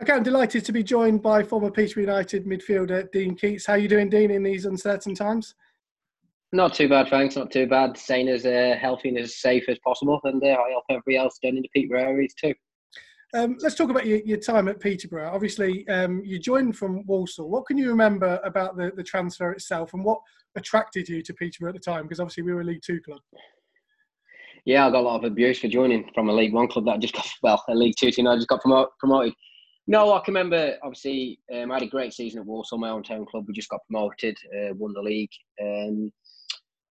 Okay, I'm delighted to be joined by former Peterborough United midfielder Dean Keates. How are you doing, Dean, in these uncertain times? Not too bad, thanks. Not too bad. Staying as uh, healthy and as safe as possible, and uh, I hope everybody else down in the Peterborough areas too. Um, let's talk about your, your time at Peterborough. Obviously, um, you joined from Walsall. What can you remember about the, the transfer itself, and what attracted you to Peterborough at the time? Because obviously, we were a League Two club. Yeah, I got a lot of abuse for joining from a League One club that I just got well, a League Two team I just got promoted. No, I can remember. Obviously, um, I had a great season at Walsall, my hometown club. We just got promoted, uh, won the league, um,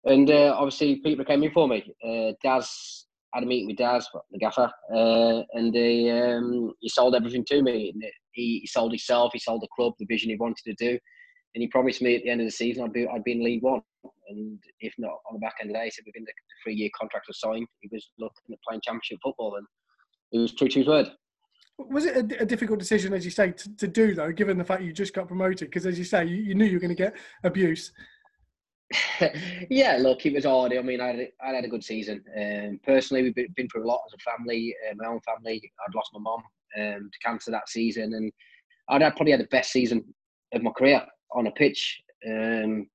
and uh, obviously people came in for me. Uh, Daz had a meeting with Daz, the gaffer, uh, and he, um, he sold everything to me. He, he, sold himself, he sold the club, the vision he wanted to do, and he promised me at the end of the season I'd be I'd be in League One, and if not on the back end of the day, he said within the three year contract was signed, he was looking at playing Championship football, and he was true to his word. Was it a, a, difficult decision, as you say, to, to, do though, given the fact you just got promoted? Because as you say, you, you knew you were going to get abuse. yeah, look, it was hard. I mean, I had, I had a good season. Um, personally, we've been, been, through a lot as a family. Uh, my own family, I'd lost my mum um, to cancer that season, and I'd had, probably had the best season of my career on a pitch. Um,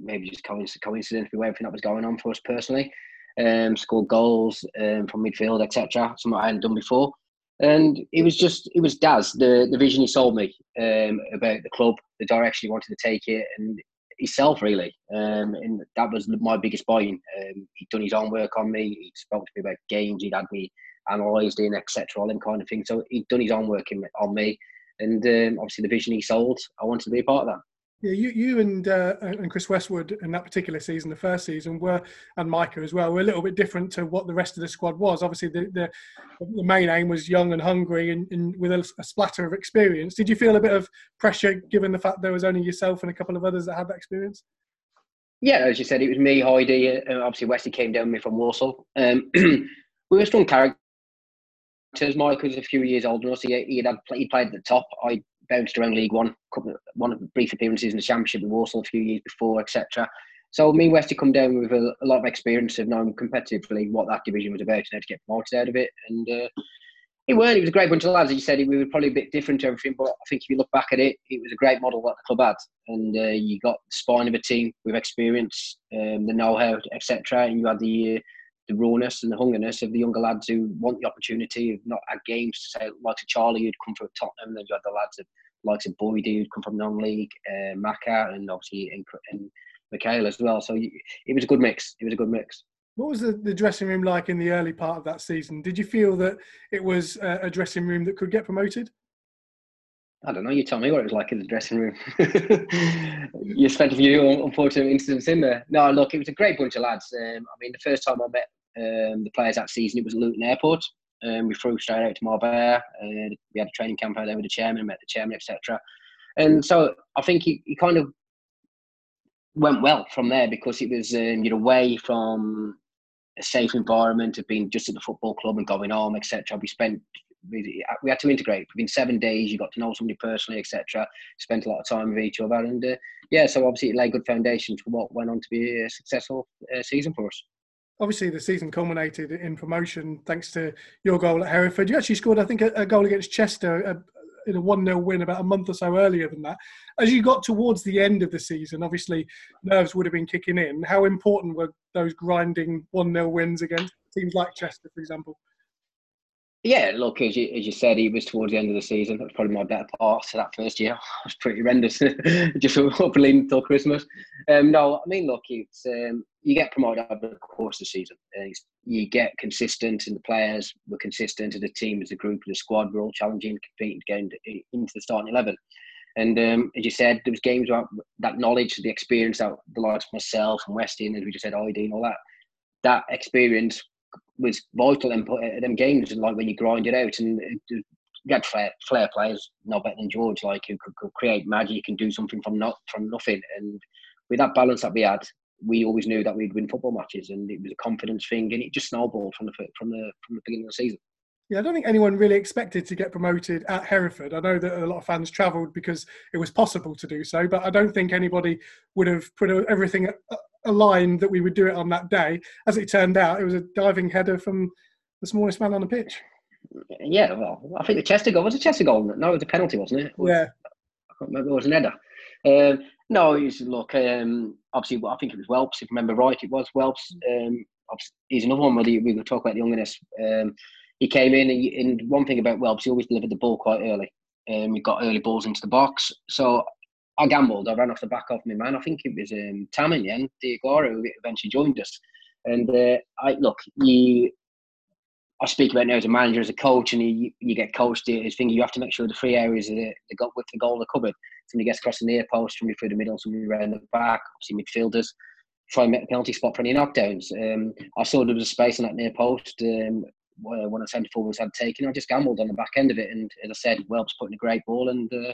maybe just coincidence with everything that was going on for us personally. Um, scored goals um, from midfield, etc. Something I hadn't done before and it was just it was Daz the the vision he sold me um, about the club, the direction he wanted to take it, and himself really. Um, and that was my biggest buying. Um, he'd done his own work on me. He spoke to me about games. He'd had me analysed in, etc. All them kind of things. So he'd done his own work in, on me, and um, obviously the vision he sold, I wanted to be a part of that. Yeah, you, you and uh, and Chris Westwood in that particular season, the first season, were and Micah as well, were a little bit different to what the rest of the squad was. Obviously, the the, the main aim was young and hungry and, and with a, a, splatter of experience. Did you feel a bit of pressure given the fact there was only yourself and a couple of others that had that experience? Yeah, as you said, it was me, Heidi, and obviously Westy came down with me from Walsall. Um, we were strong characters. Mike was a few years older than us. He, he had he played at the top. I bounced around League One, couple, one of the brief appearances in the Championship with Walsall a few years before, etc. So me and Westy come down with a, a, lot of experience of knowing competitively what that division was about and how to get promoted out of it. And uh, it weren't. It was a great bunch of lads. As you said, we were probably a bit different to everything, but I think if you look back at it, it was a great model that the club had. And uh, you got the spine of a team with experience, um, the know-how, etc. And you had the uh, the rawness and the hungerness of the younger lads who want the opportunity of not had games to say like to Charlie who'd come from Tottenham, and then you had the lads of likes of Boyd who'd come from non-league, uh, Maka, and obviously and, and Mackail as well. So it was a good mix. It was a good mix. What was the, the dressing room like in the early part of that season? Did you feel that it was a, a dressing room that could get promoted? I don't know. You tell me what it was like in the dressing room. you spent a few unfortunate incidents in there. No, look, it was a great bunch of lads. Um, I mean, the first time I met um, the players that season, it was Luton Airport. Um, we flew straight out to Marbella. We had a training camp out there with the chairman, met the chairman, etc. And so I think he, he kind of went well from there because it was um, you're away from a safe environment of being just at the football club and going home, etc. We spent we, we had to integrate within seven days. You got to know somebody personally, etc. Spent a lot of time with each other, and uh, yeah, so obviously it laid good foundations for what went on to be a successful uh, season for us obviously the season culminated in promotion thanks to your goal at Hereford. You actually scored, I think, a, a goal against Chester uh, in a 1 0 win about a month or so earlier than that. As you got towards the end of the season, obviously nerves would have been kicking in. How important were those grinding 1 0 wins against teams like Chester, for example? Yeah, look, as you, as you said, he was towards the end of the season. That was probably my better part to that first year. It was pretty horrendous, just up leading until Christmas. Um, no, I mean, look, it's um, you get promoted over the course of the season. Uh, you get consistent, and the players were consistent, as a team, as a group, as a squad. We're all challenging, competing, getting into the starting eleven. And um, as you said, there was games about that knowledge, the experience that the likes of myself and Weston, as we just said, ID and all that. That experience was vital in them games, and like when you grind it out. And you had flair, flair players, no better than George, like who could, could create magic and do something from not from nothing. And with that balance that we had, we always knew that we'd win football matches, and it was a confidence thing, and it just snowballed from the from the from the beginning of the season. Yeah, I don't think anyone really expected to get promoted at Hereford. I know that a lot of fans travelled because it was possible to do so, but I don't think anybody would have put everything aligned that we would do it on that day. As it turned out, it was a diving header from the smallest man on the pitch. Yeah, well, I think the Chester goal was a Chester goal. No, it was a penalty, wasn't it? was, yeah. I can't remember. It was an header. Um, no, he's look. Um, obviously, I think it was Welps. If I remember right, it was Welps. Um, he's another one where we were talk about the youngness. Um, he came in, and, and, one thing about Welps, he always delivered the ball quite early. Um, he got early balls into the box. So I gambled. I ran off the back of my man. I think it was um, Tam in the Diagora, who eventually joined us. And uh, I look, you. I speak about now as a manager, as a coach, and you, you get coached. His thing, you have to make sure the three areas, the, the with the goal are covered. Somebody gets across the near post, somebody through the middle, somebody around the back. Obviously, midfielders try and make the penalty spot for any knockdowns. Um, I saw there was a space in that near post um, when I centre forwards had taken. I just gambled on the back end of it, and as I said, Welps putting a great ball, and uh,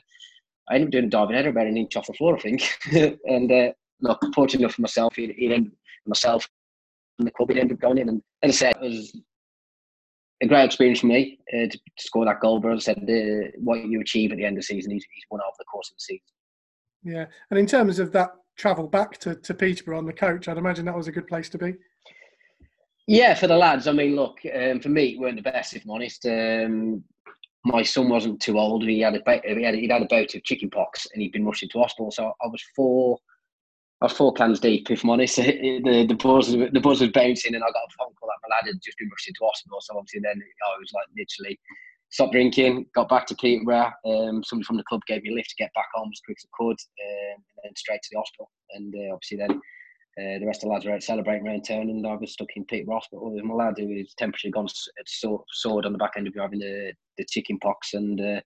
I ended up doing a diving header about an inch off the floor, I think. and uh, look, fortunate enough for myself, he, ended myself and the club, he ended up going in, and as I said, it was a great experience for me uh, to, to, score that goal. But as I said, uh, what you achieve at the end of the season, he's, he's won over the course of the season. Yeah, and in terms of that travel back to, to Peterborough on the coach, I'd imagine that was a good place to be. Yeah, for the lads. I mean, look, um, for me, it weren't the best, if I'm honest. Um, my son wasn't too old. He had a he had, he'd had a bout of chicken pox and he'd been rushed into hospital. So I was four, I was four cans deep, if I'm honest. The the buzz the buzz was bouncing, and I got a phone call that my lad had just been rushed into hospital. So obviously, then I was like literally stopped drinking, got back to Peterborough. Um, somebody from the club gave me a lift to get back home as quick as I could, um, and then straight to the hospital. And uh, obviously, then uh, the rest of the lads were out celebrating around town, and I was stuck in Peterborough Hospital with my lad who his temperature gone soared on the back end of having the, the chicken pox, and uh,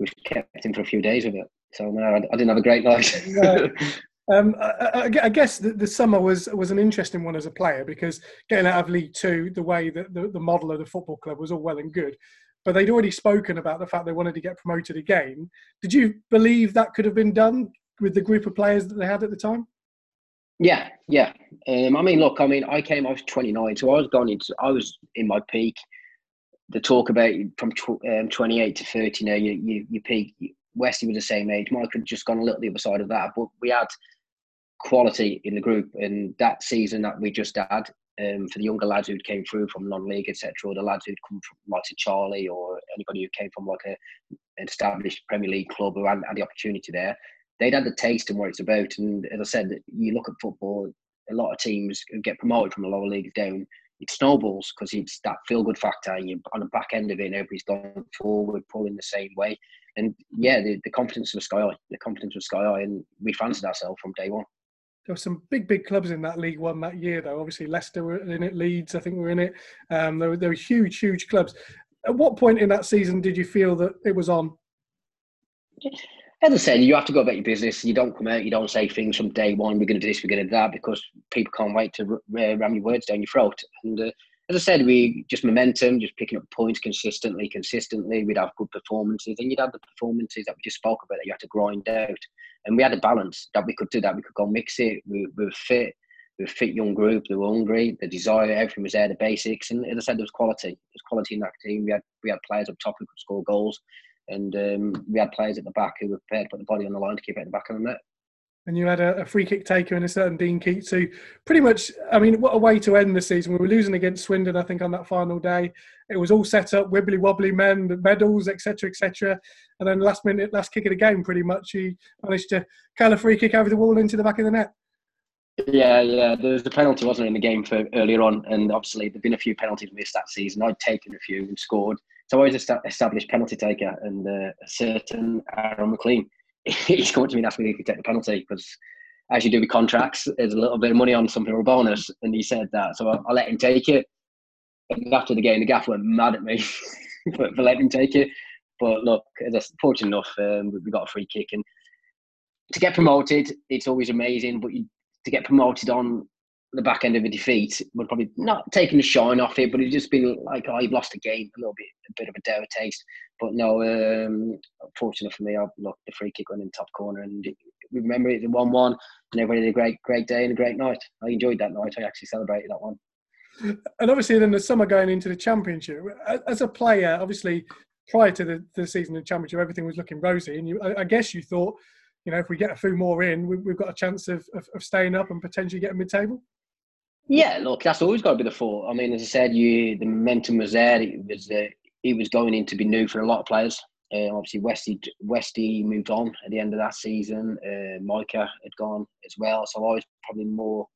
we kept him for a few days with it. So no, I, I didn't have a great night. Um, I, I, guess the, the, summer was was an interesting one as a player because getting out of League Two, the way that the, the model of the football club was all well and good, but they'd already spoken about the fact they wanted to get promoted again. Did you believe that could have been done with the group of players that they had at the time? Yeah, yeah. Um, I mean, look, I mean, I came, I was 29, so I was gone into, I was in my peak. The talk about from tw- um, 28 to 30 now, you, you, you peak. Westy was the same age. Mike had just gone a little the other side of that, but we had quality in the group. And that season that we just had, um, for the younger lads who came through from non-league, etc., or the lads who'd come from like Charlie or anybody who came from like a, an established Premier League club who had, had the opportunity there, they'd had the taste and what it's about. And as I said, you look at football, a lot of teams get promoted from the lower leagues down. It snowballs because it's that feel good factor. You on the back end of it, and everybody's going forward, pulling the same way. And yeah, the, the confidence was sky high. The confidence was sky high, and we fancied ourselves from day one. There were some big, big clubs in that League One that year, though. Obviously, Leicester were in it, Leeds, I think, were in it. Um, there, were, there were huge, huge clubs. At what point in that season did you feel that it was on? as I said, you have to go about your business. You don't come out, you don't say things from day one, we're going to do this, we're going to do that, because people can't wait to ram your words down your throat. And uh, as I said, we just momentum, just picking up points consistently, consistently. We'd have good performances, and you'd have the performances that we just spoke about that you had to grind out. And we had a balance that we could do that. We could go mix it. We, we were fit. We were a fit young group. They were hungry. The desire, everything was there. The basics, and as I said, there was quality. There was quality in that team. We had we had players up top who could score goals and um, we had players at the back who were prepared to put the body on the line to keep it at the back of the net. And you had a, a free kick taker in a certain Dean Keates who pretty much, I mean, what a way to end the season. We were losing against Swindon, I think, on that final day. It was all set up, wibbly wobbly men, the medals, etc., etc. And then last minute, last kick of the game, pretty much, he managed to curl a free kick over the wall into the back of the net. Yeah, yeah. There was a penalty, wasn't there, in the game for earlier on, and obviously there've been a few penalties missed that season. I'd taken a few and scored, so I was an established penalty taker, and uh, a certain Aaron McLean, he's come to me and asked me if he could take the penalty because, as you do with contracts, there's a little bit of money on something or a bonus, and he said that, so I, I let him take it. And after the game, the gaff went mad at me for, for, letting him take it. But look, fortunate enough, um, we got a free kick, and to get promoted, it's always amazing. But you, to get promoted on the back end of a defeat would probably not taking the shine off it, but it's just been like, oh, you've lost a game, a little bit, a bit of a dour taste. But no, um, fortunate for me, I look the free kick went in top corner, and we remember it the one-one, and everybody had a great, great day and a great night. I enjoyed that night. I actually celebrated that one. And obviously, then the summer going into the championship, as a player, obviously prior to the, the season of the championship, everything was looking rosy, and you, I, I guess you thought you know, if we get a few more in, we, have got a chance of, of, of, staying up and potentially getting mid-table. Yeah, look, that's always got to be the thought. I mean, as I said, you the momentum was there. It was uh, it was going in to be new for a lot of players. Uh, obviously, Westy Westy moved on at the end of that season. Uh, Micah had gone as well, so I was probably more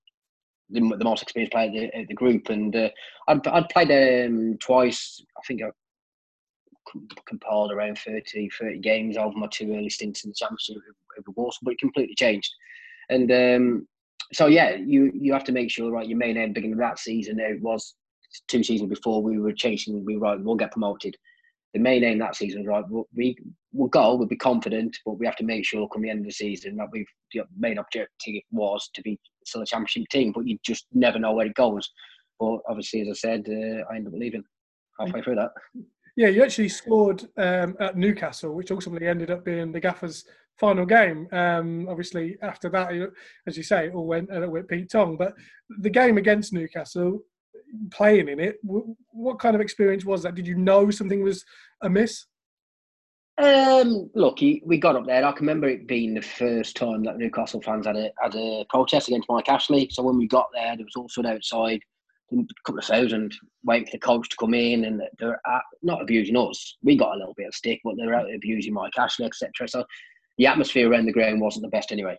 the, the most experienced player at the, the group. And uh, I'd, I'd played um, twice. I think I compiled around 30, 30 games over my two early stints in the championship of Walsall, but it completely changed. And um, so yeah, you you have to make sure right your main aim beginning of that season it was two seasons before we were chasing we right we'll get promoted. The main aim that season was right we will go we'll be confident, but we have to make sure come the end of the season that we've the main objective was to be still a championship team, but you just never know where it goes. But obviously, as I said, uh, I ended up leaving halfway through that. Yeah, you actually scored um, at Newcastle, which ultimately ended up being the Gaffer's final game. Um, obviously, after that, as you say, it all went uh, with Pete Tong. But the game against Newcastle, playing in it, what kind of experience was that? Did you know something was amiss? Um, look, we got up there. I can remember it being the first time that Newcastle fans had a had a protest against Mike Ashley. So when we got there, there was all stood outside, a couple of thousand, waiting for the coach to come in, and they're not abusing us. We got a little bit of stick, but they're out abusing Mike Ashley, etc. So the atmosphere around the ground wasn't the best anyway,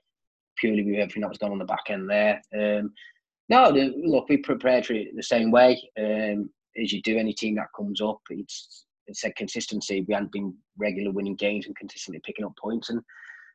purely with everything that was going on the back end there. Um, no, the, look, we prepared for it the same way um, as you do any team that comes up. It's it's a consistency. We hadn't been regular winning games and consistently picking up points, and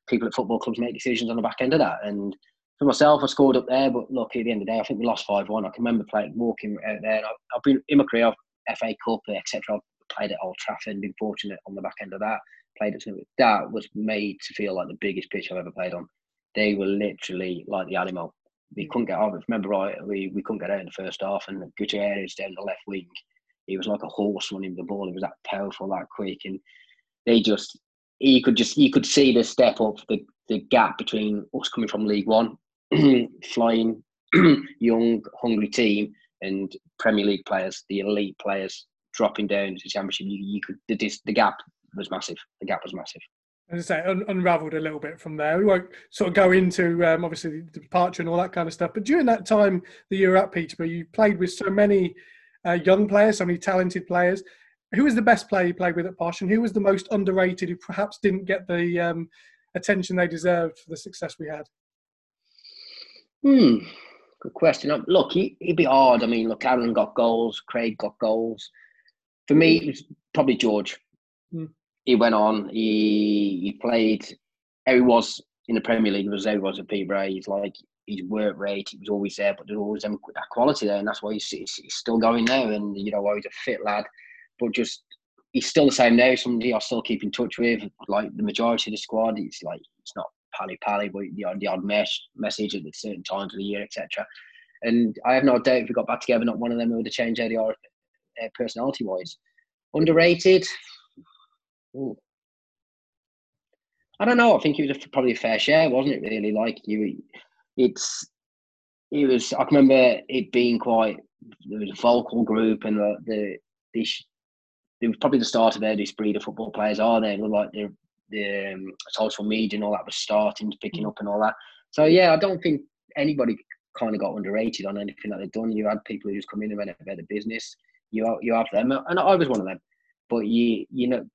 people at football clubs make decisions on the back end of that. And for myself, I scored up there, but look, at the end of the day, I think we lost five one. I can remember playing, walking out there. I've, I've, been in my career, FA Cup, etc. I've played at Old Trafford, and been fortunate on the back end of that played at some that was made to feel like the biggest pitch I've ever played on. They were literally like the animal. We mm. couldn't get out. Remember, right? We, we couldn't get out in the first half, and Gutierrez down the left wing. He was like a horse running the ball. He was that powerful, that quick, and they just you could just you could see the step up, the the gap between us coming from League One, flying, young, hungry team, and Premier League players, the elite players dropping down to the Championship. You, you could the the gap was massive. The gap was massive. As I say, un- unravelled a little bit from there. We won't sort of go into um, obviously the departure and all that kind of stuff. But during that time that you were at Peterborough, you played with so many uh, young players, so many talented players. Who was the best player you played with at Posh, and who was the most underrated, who perhaps didn't get the um, attention they deserved for the success we had? Hmm, good question. Um, look, he, would be hard. I mean, look, Aaron got goals, Craig got goals. For me, it was probably George. He went on. He he played. He was in the Premier League was how he was at Peterborough. He's like his work rate. He was always there, but there's always that quality there, and that's why he's, he's, he's still going there. And you know, he's a fit lad, but just he's still the same now. Somebody I still keep in touch with. Like the majority of the squad, it's like it's not pally pally, but the odd, the odd mesh, message at certain times of the year, etc. And I have no doubt if we got back together, not one of them would have changed how they uh, personality wise. Underrated, Ooh. I don't know. I think it was a, probably a fair share, wasn't it? Really, like you, it's it was. I remember it being quite. There was a vocal group, and the the this. It was probably the start of where breed of football players are. They were like the the um, social media and all that was starting to picking up and all that. So yeah, I don't think anybody kind of got underrated on anything that they've done. You had people who just come in and went about the business. You you have them, and I was one of them. But you you know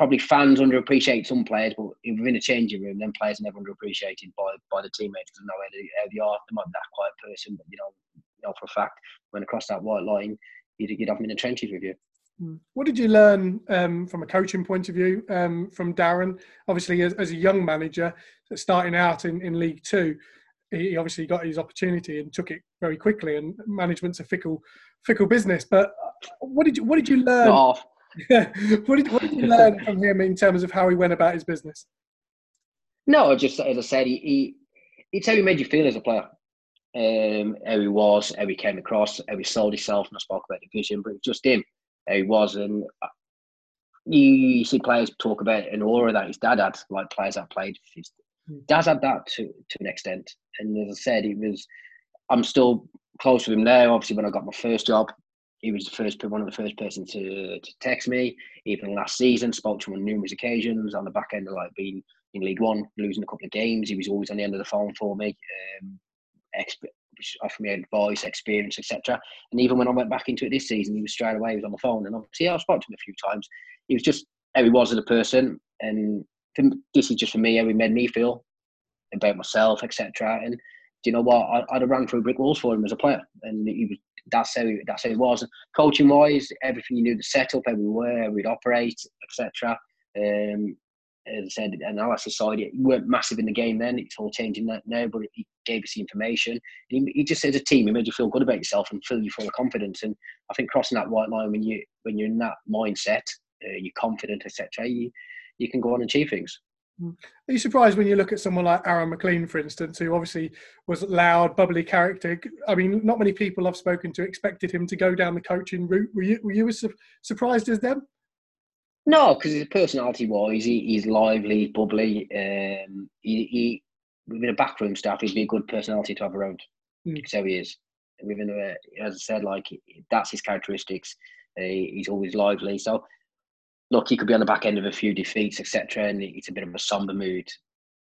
probably fans underappreciate some players, but within a changing room, then players are never underappreciated by by the teammates because they know how they, how they are. They might be that quiet person, but you know, you know for a fact, when across that white line, you'd, you'd have them in the trenches with you. Hmm. What did you learn um, from a coaching point of view um, from Darren? Obviously, as, as, a young manager starting out in, in League Two, he obviously got his opportunity and took it very quickly. And management's a fickle, fickle business. But what did you what did you learn? what, did, what did you learn from him in terms of how he went about his business? No, just as I said, he, he it's how he made you feel as a player. Um, how he was, how he came across, how he sold himself, and I spoke about the vision, but it was just him, how he was. And uh, you see players talk about an aura that his dad had, like players that played. His hmm. dad had that to, to an extent. And as I said, he was, I'm still close with him now. Obviously, when I got my first job, he was the first one of the first person to, to text me. Even last season, spoke to him on numerous occasions on the back end of like being in League One, losing a couple of games. He was always on the end of the phone for me. Um, offered me advice, experience, etc. And even when I went back into it this season, he was straight away. He was on the phone, and obviously I spoke to him a few times. He was just how he was as a person, and this is just for me how he made me feel about myself, etc. And do you know what? I, would have run through brick walls for him as a player, and he was that's how he, that's how he was. Coaching wise, everything you knew, the setup, were, we'd operate, etc. Um, as I said, analysis side, we weren't massive in the game then. It's all changing that now, but he gave us the information. He, he, just as a team, he made you feel good about yourself and fill you full of confidence. And I think crossing that white line when you when you're in that mindset, uh, you're confident, etc. You you can go on and achieve things. Are you surprised when you look at someone like Aaron McLean, for instance, who obviously was loud, bubbly character? I mean, not many people I've spoken to expected him to go down the coaching route. Were you, were you as surprised as them? No, because his personality wise, he, he's lively, bubbly. Um, he, he within a backroom staff, he'd be a good personality to have around. Mm. So he is. Within a, as I said, like that's his characteristics. Uh, he's always lively. So look, he could be on the back end of a few defeats, etc., and it's a bit of a somber mood.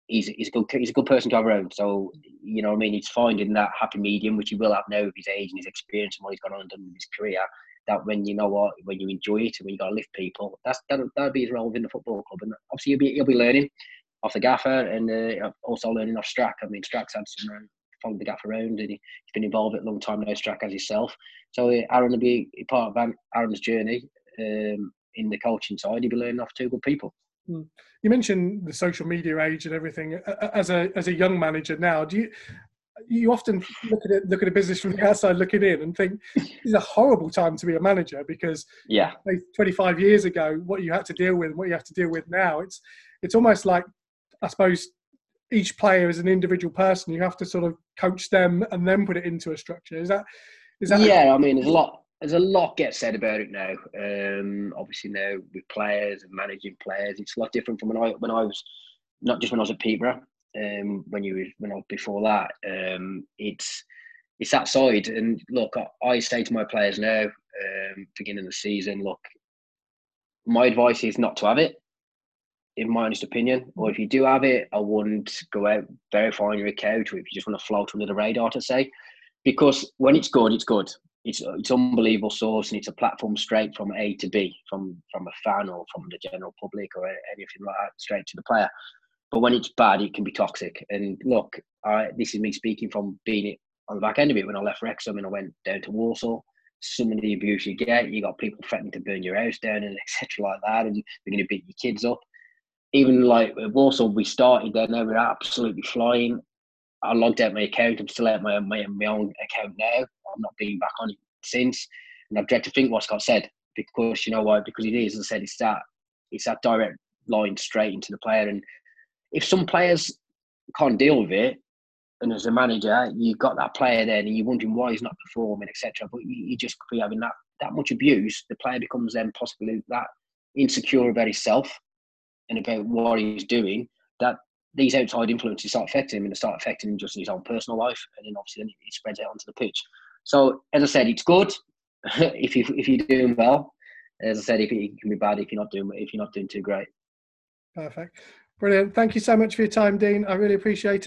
He's, he's a good he's a good person to have around. So you know, I mean, he's finding that happy medium, which he will have now with his age and his experience and what he's gone on and done with his career. That when you know what, when you enjoy it and when you got to lift people, that's that'll, that'll be his role within the football club. And obviously, he'll be he'll be learning off the gaffer and uh, also learning off Strack. I mean, Strack's had some uh, followed the gaffer around and he's been involved a long time now. Strack as himself. So uh, Aaron will be part of Aaron's journey. Um, in the coaching side, you'd be learning off two good people. Hmm. You mentioned the social media age and everything. As a as a young manager now, do you you often look at it, look at a business from the outside looking in, and think it's a horrible time to be a manager because yeah, 25 years ago, what you had to deal with, what you have to deal with now, it's it's almost like I suppose each player is an individual person. You have to sort of coach them and then put it into a structure. Is that is that? Yeah, I mean, there's a lot there's a lot gets said about it now. Um, obviously now with players and managing players, it's a lot different from when I when I was not just when I was at Peterborough. Um, when you when I was before that, um, it's it's that side. And look, I, I say to my players now, um, beginning of the season, look, my advice is not to have it. In my honest opinion, or if you do have it, I wouldn't go out verifying your account, or if you just want to float under the radar to say, because when it's good, it's good it's it's unbelievable source and it's a platform straight from A to B, from from a fan or from the general public or anything like that, straight to the player. But when it's bad, it can be toxic. And look, I, this is me speaking from being on the back end of it. When I left Wrexham and I went down to Walsall, some of the abuse you get, you got people threatening to burn your house down and etc. like that, and they're going to beat your kids up. Even like Walsall, we started there, now we're absolutely flying. I logged out my account. I'm still at my, my, my own account now. I'm not being back on it since. And I've dread to think what's got said because you know why? Because it is, as I said, it's that it's that direct line straight into the player. And if some players can't deal with it, and as a manager, you've got that player there, and you're wondering why he's not performing, etc. But you, you just be having that that much abuse. The player becomes then possibly that insecure about himself and about what he's doing. That these outside influences start affecting him and they start affecting him just in his own personal life, and then obviously then it spreads out onto the pitch. So as I said, it's good if you if you're doing well. As I said, it can be bad if you're not doing if you're not doing too great. Perfect, brilliant. Thank you so much for your time, Dean. I really appreciate it.